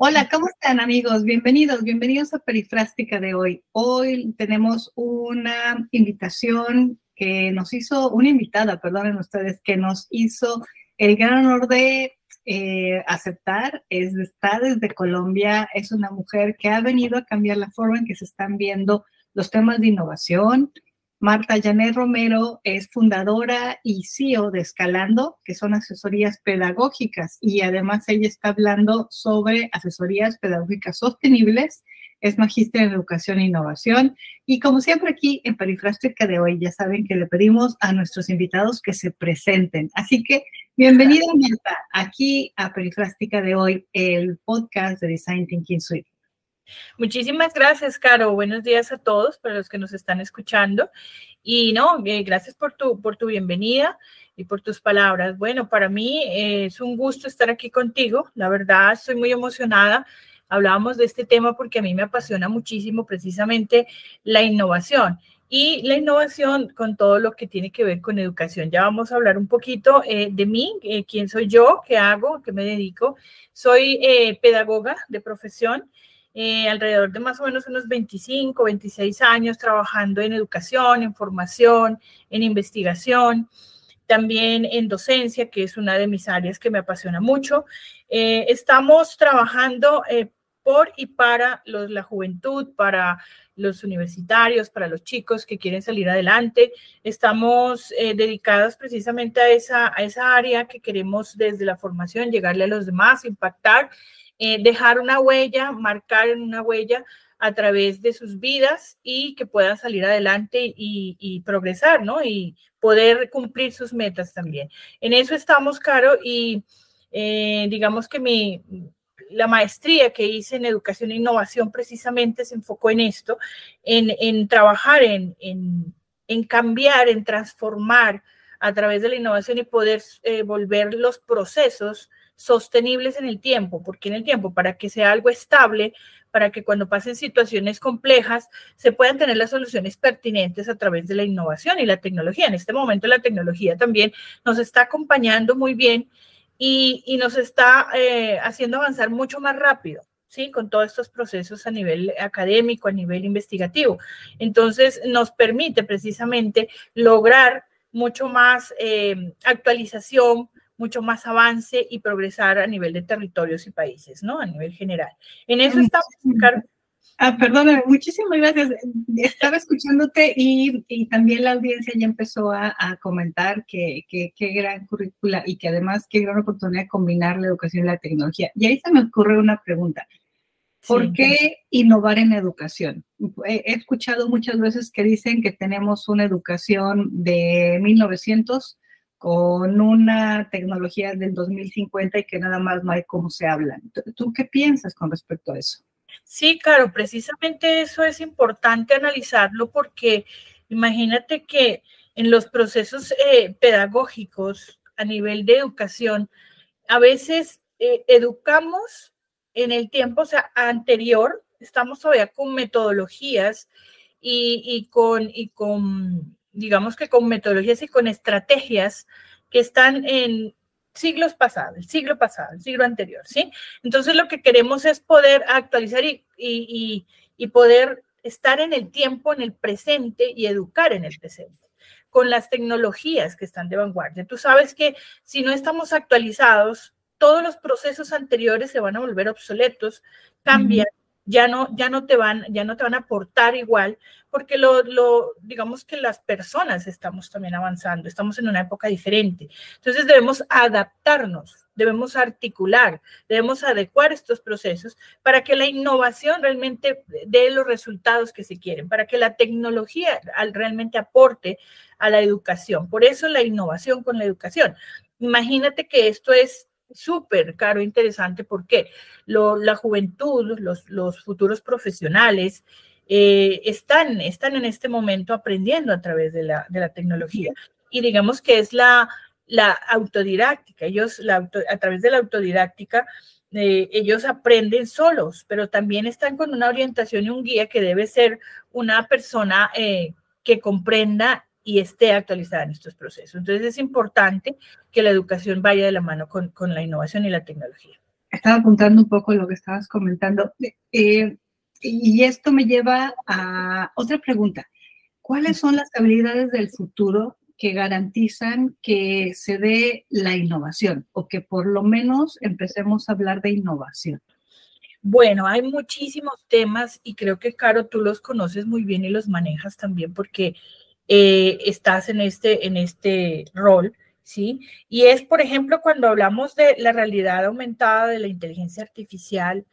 Hola, ¿cómo están amigos? Bienvenidos, bienvenidos a Perifrástica de hoy. Hoy tenemos una invitación que nos hizo, una invitada, perdonen ustedes, que nos hizo el gran honor de eh, aceptar, es, está desde Colombia, es una mujer que ha venido a cambiar la forma en que se están viendo los temas de innovación, Marta Janet Romero es fundadora y CEO de Escalando, que son asesorías pedagógicas, y además ella está hablando sobre asesorías pedagógicas sostenibles, es magíster en educación e innovación, y como siempre aquí en Perifrástica de hoy, ya saben que le pedimos a nuestros invitados que se presenten. Así que bienvenida Marta aquí a Perifrástica de hoy, el podcast de Design Thinking Suite. Muchísimas gracias, Caro. Buenos días a todos, para los que nos están escuchando. Y no, eh, gracias por tu, por tu bienvenida y por tus palabras. Bueno, para mí eh, es un gusto estar aquí contigo. La verdad, estoy muy emocionada. Hablábamos de este tema porque a mí me apasiona muchísimo precisamente la innovación y la innovación con todo lo que tiene que ver con educación. Ya vamos a hablar un poquito eh, de mí, quién soy yo, qué hago, qué me dedico. Soy pedagoga de profesión eh, alrededor de más o menos unos 25, 26 años trabajando en educación, en formación, en investigación, también en docencia, que es una de mis áreas que me apasiona mucho. Eh, estamos trabajando eh, por y para la juventud, para los universitarios, para los chicos que quieren salir adelante. Estamos dedicados precisamente a esa área que queremos desde la formación llegarle a los demás, impactar eh, dejar una huella, marcar una huella a través de sus vidas y que puedan salir adelante y, progresar, ¿no? Y poder cumplir sus metas también. En eso estamos, Caro, y eh, digamos que mi, la maestría que hice en educación e innovación precisamente se enfocó en esto, en, trabajar en, en, cambiar, en transformar a través de la innovación y poder eh, volver los procesos sostenibles en el tiempo, porque en el tiempo, para que sea algo estable, para que cuando pasen situaciones complejas se puedan tener las soluciones pertinentes a través de la innovación y la tecnología. En este momento la tecnología también nos está acompañando muy bien y, nos está eh, haciendo avanzar mucho más rápido. ¿sí? Con todos estos procesos a nivel académico, a nivel investigativo. Entonces, nos permite precisamente lograr mucho más eh, actualización, mucho más avance y progresar a nivel de territorios y países, ¿no? A nivel general. En eso estamos, Ah, perdóname, muchísimas gracias. Estaba escuchándote y, y también la audiencia ya empezó a, a comentar que qué gran currícula y que además qué gran oportunidad de combinar la educación y la tecnología. Y ahí se me ocurre una pregunta. ¿Por qué innovar en educación? He, he escuchado muchas veces que dicen que tenemos una educación de 1900 con una tecnología del 2050 y que nada más no hay cómo se habla. ¿Tú qué piensas con respecto a eso? Sí, claro, precisamente eso es importante analizarlo porque imagínate que en los procesos eh, pedagógicos a nivel de educación, a veces eh, educamos en el tiempo sea, anterior, estamos todavía con metodologías y, y, con, y con digamos que con metodologías y con estrategias que están en siglos pasados, el siglo pasado, el siglo anterior, ¿sí? Entonces lo que queremos es poder actualizar y, y, y poder estar en el tiempo, en el presente y educar en el presente con las tecnologías que están de vanguardia. Tú sabes que si no estamos actualizados, todos los procesos anteriores se van a volver obsoletos, cambian, ya no, ya no te van, ya no te van a aportar igual, porque lo, digamos que las personas estamos también avanzando, estamos en una época diferente. Entonces debemos adaptarnos, debemos articular, debemos adecuar estos procesos para que la innovación realmente dé los resultados que se quieren, para que la tecnología realmente aporte a la educación. Por eso la innovación con la educación. Imagínate que esto es súper caro, interesante, porque la juventud, los, los futuros profesionales, eh, están, están en este momento aprendiendo a través de la, de la tecnología. Y digamos que es la, la autodidáctica. Ellos, la, a través de la autodidáctica, eh, ellos aprenden solos, pero también están con una orientación y un guía que debe ser una persona eh, que comprenda y esté actualizada en estos procesos. Entonces es importante que la educación vaya de la mano con, con la innovación y la tecnología. estaba apuntando un poco lo que estabas comentando. Eh, y esto me lleva a otra pregunta. ¿Cuáles son las habilidades del futuro que garantizan que se dé la innovación o que por lo menos empecemos a hablar de innovación? Bueno, hay muchísimos temas y creo que, Caro, tú los conoces muy bien y los manejas también porque eh, estás en este, en este rol, ¿sí? Y es, por ejemplo, cuando hablamos de la realidad aumentada, de la inteligencia artificial,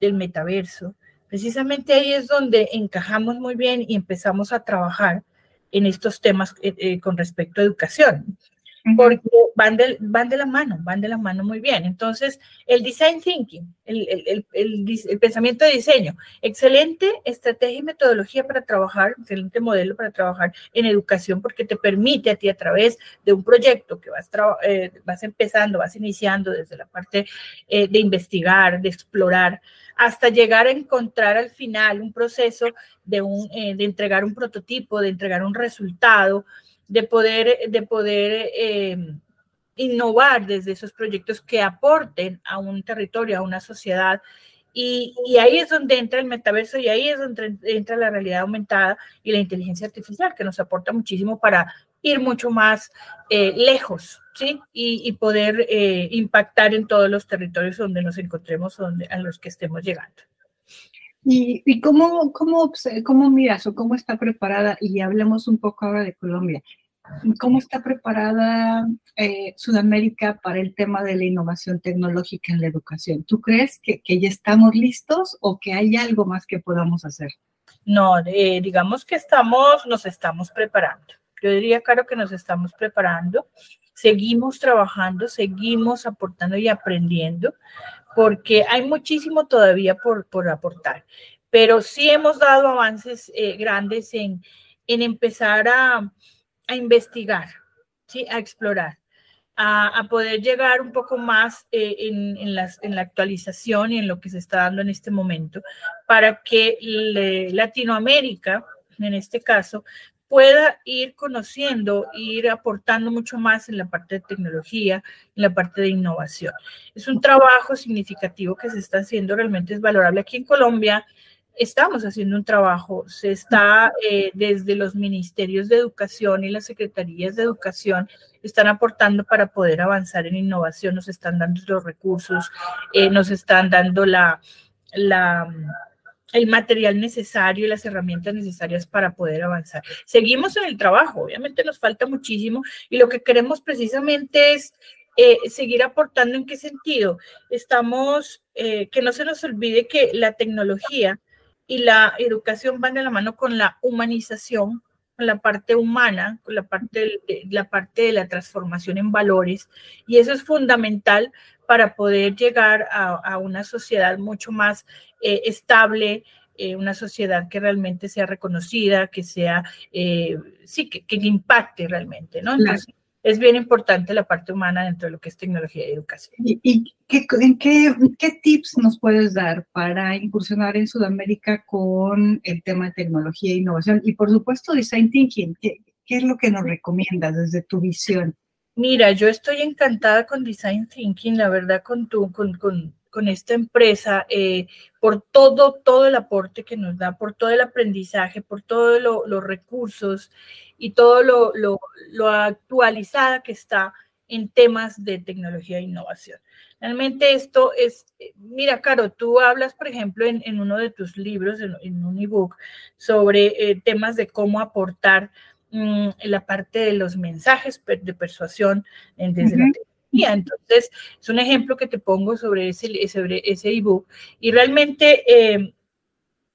del metaverso, precisamente ahí es donde encajamos muy bien y empezamos a trabajar en estos temas eh, eh, con respecto a educación porque van de, van de la mano, van de la mano muy bien. Entonces, el design thinking, el, pensamiento de diseño, excelente estrategia y metodología para trabajar, excelente modelo para trabajar en educación, porque te permite a ti a través de un proyecto que vas, eh, vas empezando, vas iniciando desde la parte eh, de investigar, de explorar, hasta llegar a encontrar al final un proceso de, un, eh, de entregar un prototipo, de entregar un resultado, de poder, de poder eh, innovar desde esos proyectos que aporten a un territorio, a una sociedad. Y, ahí es donde entra el metaverso y ahí es donde entra la realidad aumentada y la inteligencia artificial, que nos aporta muchísimo para ir mucho más eh, lejos, ¿sí? Y, poder eh, impactar en todos los territorios donde nos encontremos, donde, a los que estemos llegando. ¿Y, y cómo, cómo, cómo miras o cómo está preparada? Y hablemos un poco ahora de Colombia. ¿Cómo está preparada eh, Sudamérica para el tema de la innovación tecnológica en la educación? ¿Tú crees que, que ya estamos listos o que hay algo más que podamos hacer? No, eh, digamos que estamos, nos estamos preparando. Yo diría, claro, que nos estamos preparando. Seguimos trabajando, seguimos aportando y aprendiendo porque hay muchísimo todavía por, por aportar, pero sí hemos dado avances eh, grandes en, en empezar a, a investigar, ¿sí? a explorar. A, a, poder llegar un poco más eh, en, en, las, en, la actualización y en lo que se está dando en este momento, para que Latinoamérica, en este caso, pueda ir conociendo, ir aportando mucho más en la parte de tecnología, en la parte de innovación. Es un trabajo significativo que se está haciendo, realmente es valorable. Aquí en Colombia estamos haciendo un trabajo, se está eh, desde los ministerios de educación y las secretarías de educación están aportando para poder avanzar en innovación, nos están dando los recursos, eh, nos están dando la, la el material necesario y las herramientas necesarias para poder avanzar. Seguimos en el trabajo, obviamente nos falta muchísimo y lo que queremos precisamente es eh, seguir aportando en qué sentido. Estamos, eh, que no se nos olvide que la tecnología y la educación van de la mano con la humanización, con la parte humana, con la parte de, la parte de la transformación en valores y eso es fundamental para poder llegar a, una sociedad mucho más eh, estable, eh, una sociedad que realmente sea reconocida, que sea, eh, sí, que, impacte realmente, ¿no? Entonces, es bien importante la parte humana dentro de lo que es tecnología y educación. ¿Y, qué, en qué, qué, tips nos puedes dar para incursionar en Sudamérica con el tema de tecnología e innovación? Y por supuesto, design thinking, ¿qué, qué es lo que nos recomiendas desde tu visión? Mira, yo estoy encantada con Design Thinking, la verdad, con, tu, con, con, con esta empresa, eh, por todo, todo el aporte que nos da, por todo el aprendizaje, por todos los recursos y todo lo, lo, lo, actualizada que está en temas de tecnología e innovación. Realmente esto es, mira, Caro, tú hablas, por ejemplo, en, en uno de tus libros, en, un ebook, sobre eh, temas de cómo aportar Mm, en la parte de los mensajes de persuasión desde la Entonces, es un ejemplo que te pongo sobre ese, sobre ebook. Y realmente, eh,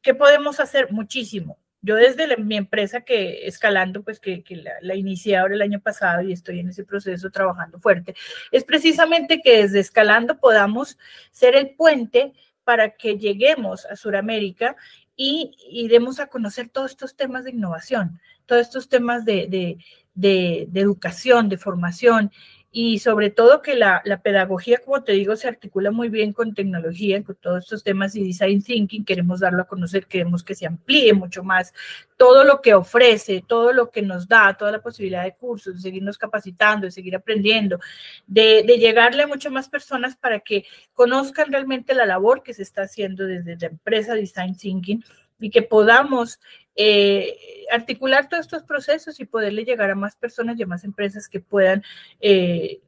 ¿qué podemos hacer? Muchísimo. Yo desde mi empresa que escalando, pues que, la, inicié ahora el año pasado y estoy en ese proceso trabajando fuerte, es precisamente que desde escalando podamos ser el puente para que lleguemos a Sudamérica y, y demos a conocer todos estos temas de innovación todos estos temas de, educación, de formación, y sobre todo que la, pedagogía, como te digo, se articula muy bien con tecnología, con todos estos temas y design thinking. Queremos darlo a conocer, queremos que se amplíe mucho más todo lo que ofrece, todo lo que nos da, toda la posibilidad de cursos, de seguirnos capacitando, de seguir aprendiendo, de, de llegarle a muchas más personas para que conozcan realmente la labor que se está haciendo desde la empresa Design Thinking y que podamos eh, articular todos estos procesos y poderle llegar a más personas y a más empresas que puedan eh,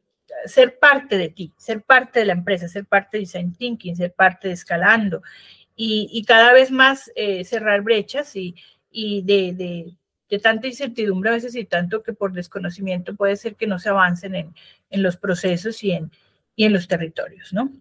ser parte de ti, ser parte de la empresa, ser parte de Design Thinking, ser parte de Escalando y, cada vez más eh, cerrar brechas y, de, tanta incertidumbre a veces y tanto que por desconocimiento puede ser que no se avancen en, los procesos y en, y en los territorios, ¿no?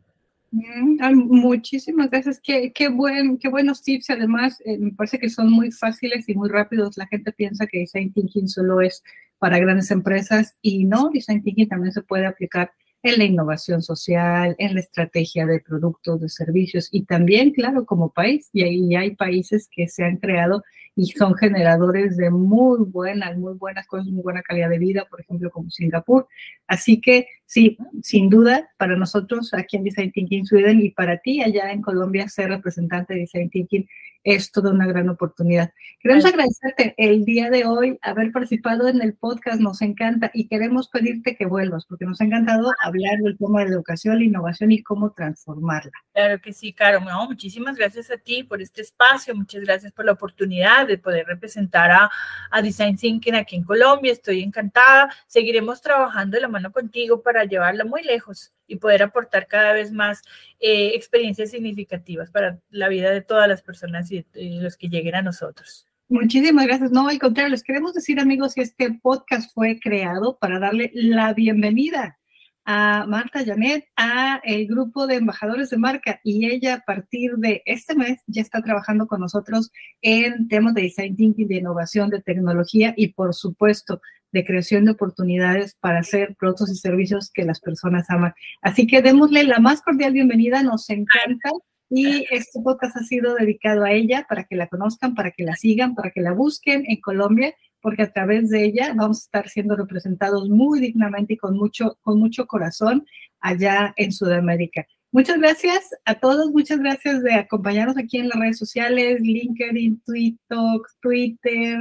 Muchísimas gracias. Qué, qué, buen, qué buenos tips. Además, eh, me parece que son muy fáciles y muy rápidos. La gente piensa que Design Thinking solo es para grandes empresas y no, Design Thinking también se puede aplicar en la innovación social, en la estrategia de productos, de servicios y también, claro, como país. Y ahí hay países que se han creado y son generadores de muy buenas, muy buenas cosas, muy buena calidad de vida, por ejemplo, como Singapur. Así que sí, sin duda, para nosotros aquí en Design Thinking Sweden y para ti allá en Colombia, ser representante de Design Thinking es toda una gran oportunidad. Queremos agradecerte el día de hoy haber participado en el podcast, nos encanta y queremos pedirte que vuelvas porque nos ha encantado hablar del tema de la educación, la innovación y cómo transformarla. Claro que sí, Caro. muchísimas gracias a ti por este espacio, muchas gracias por la oportunidad de poder representar a, a Design Thinking aquí en Colombia. Estoy encantada. Seguiremos trabajando de la mano contigo para llevarla muy lejos y poder aportar cada vez más eh, experiencias significativas para la vida de todas las personas y, los que lleguen a nosotros. Muchísimas gracias. No, al contrario, les queremos decir, amigos, que este podcast fue creado para darle la bienvenida a Marta Janet, a el grupo de embajadores de marca y ella a partir de este mes ya está trabajando con nosotros en temas de design thinking, de innovación, de tecnología y por supuesto de creación de oportunidades para hacer productos y servicios que las personas aman. Así que démosle la más cordial bienvenida, nos encanta. Y este podcast ha sido dedicado a ella para que la conozcan, para que la sigan, para que la busquen en Colombia, porque a través de ella vamos a estar siendo representados muy dignamente y con mucho, con mucho corazón allá en Sudamérica. Muchas gracias a todos, muchas gracias de acompañarnos aquí en las redes sociales, LinkedIn, Twitter, Twitter,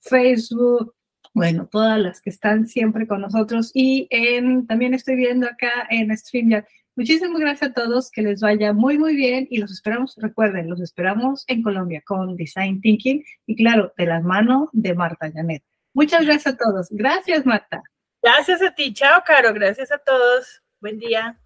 Facebook, bueno, todas las que están siempre con nosotros y en, también estoy viendo acá en StreamYard. Muchísimas gracias a todos, que les vaya muy, muy bien y los esperamos, recuerden, los esperamos en Colombia con Design Thinking y claro, de las manos de Marta Janet. Muchas gracias a todos. Gracias, Marta. Gracias a ti. Chao, Caro. Gracias a todos. Buen día.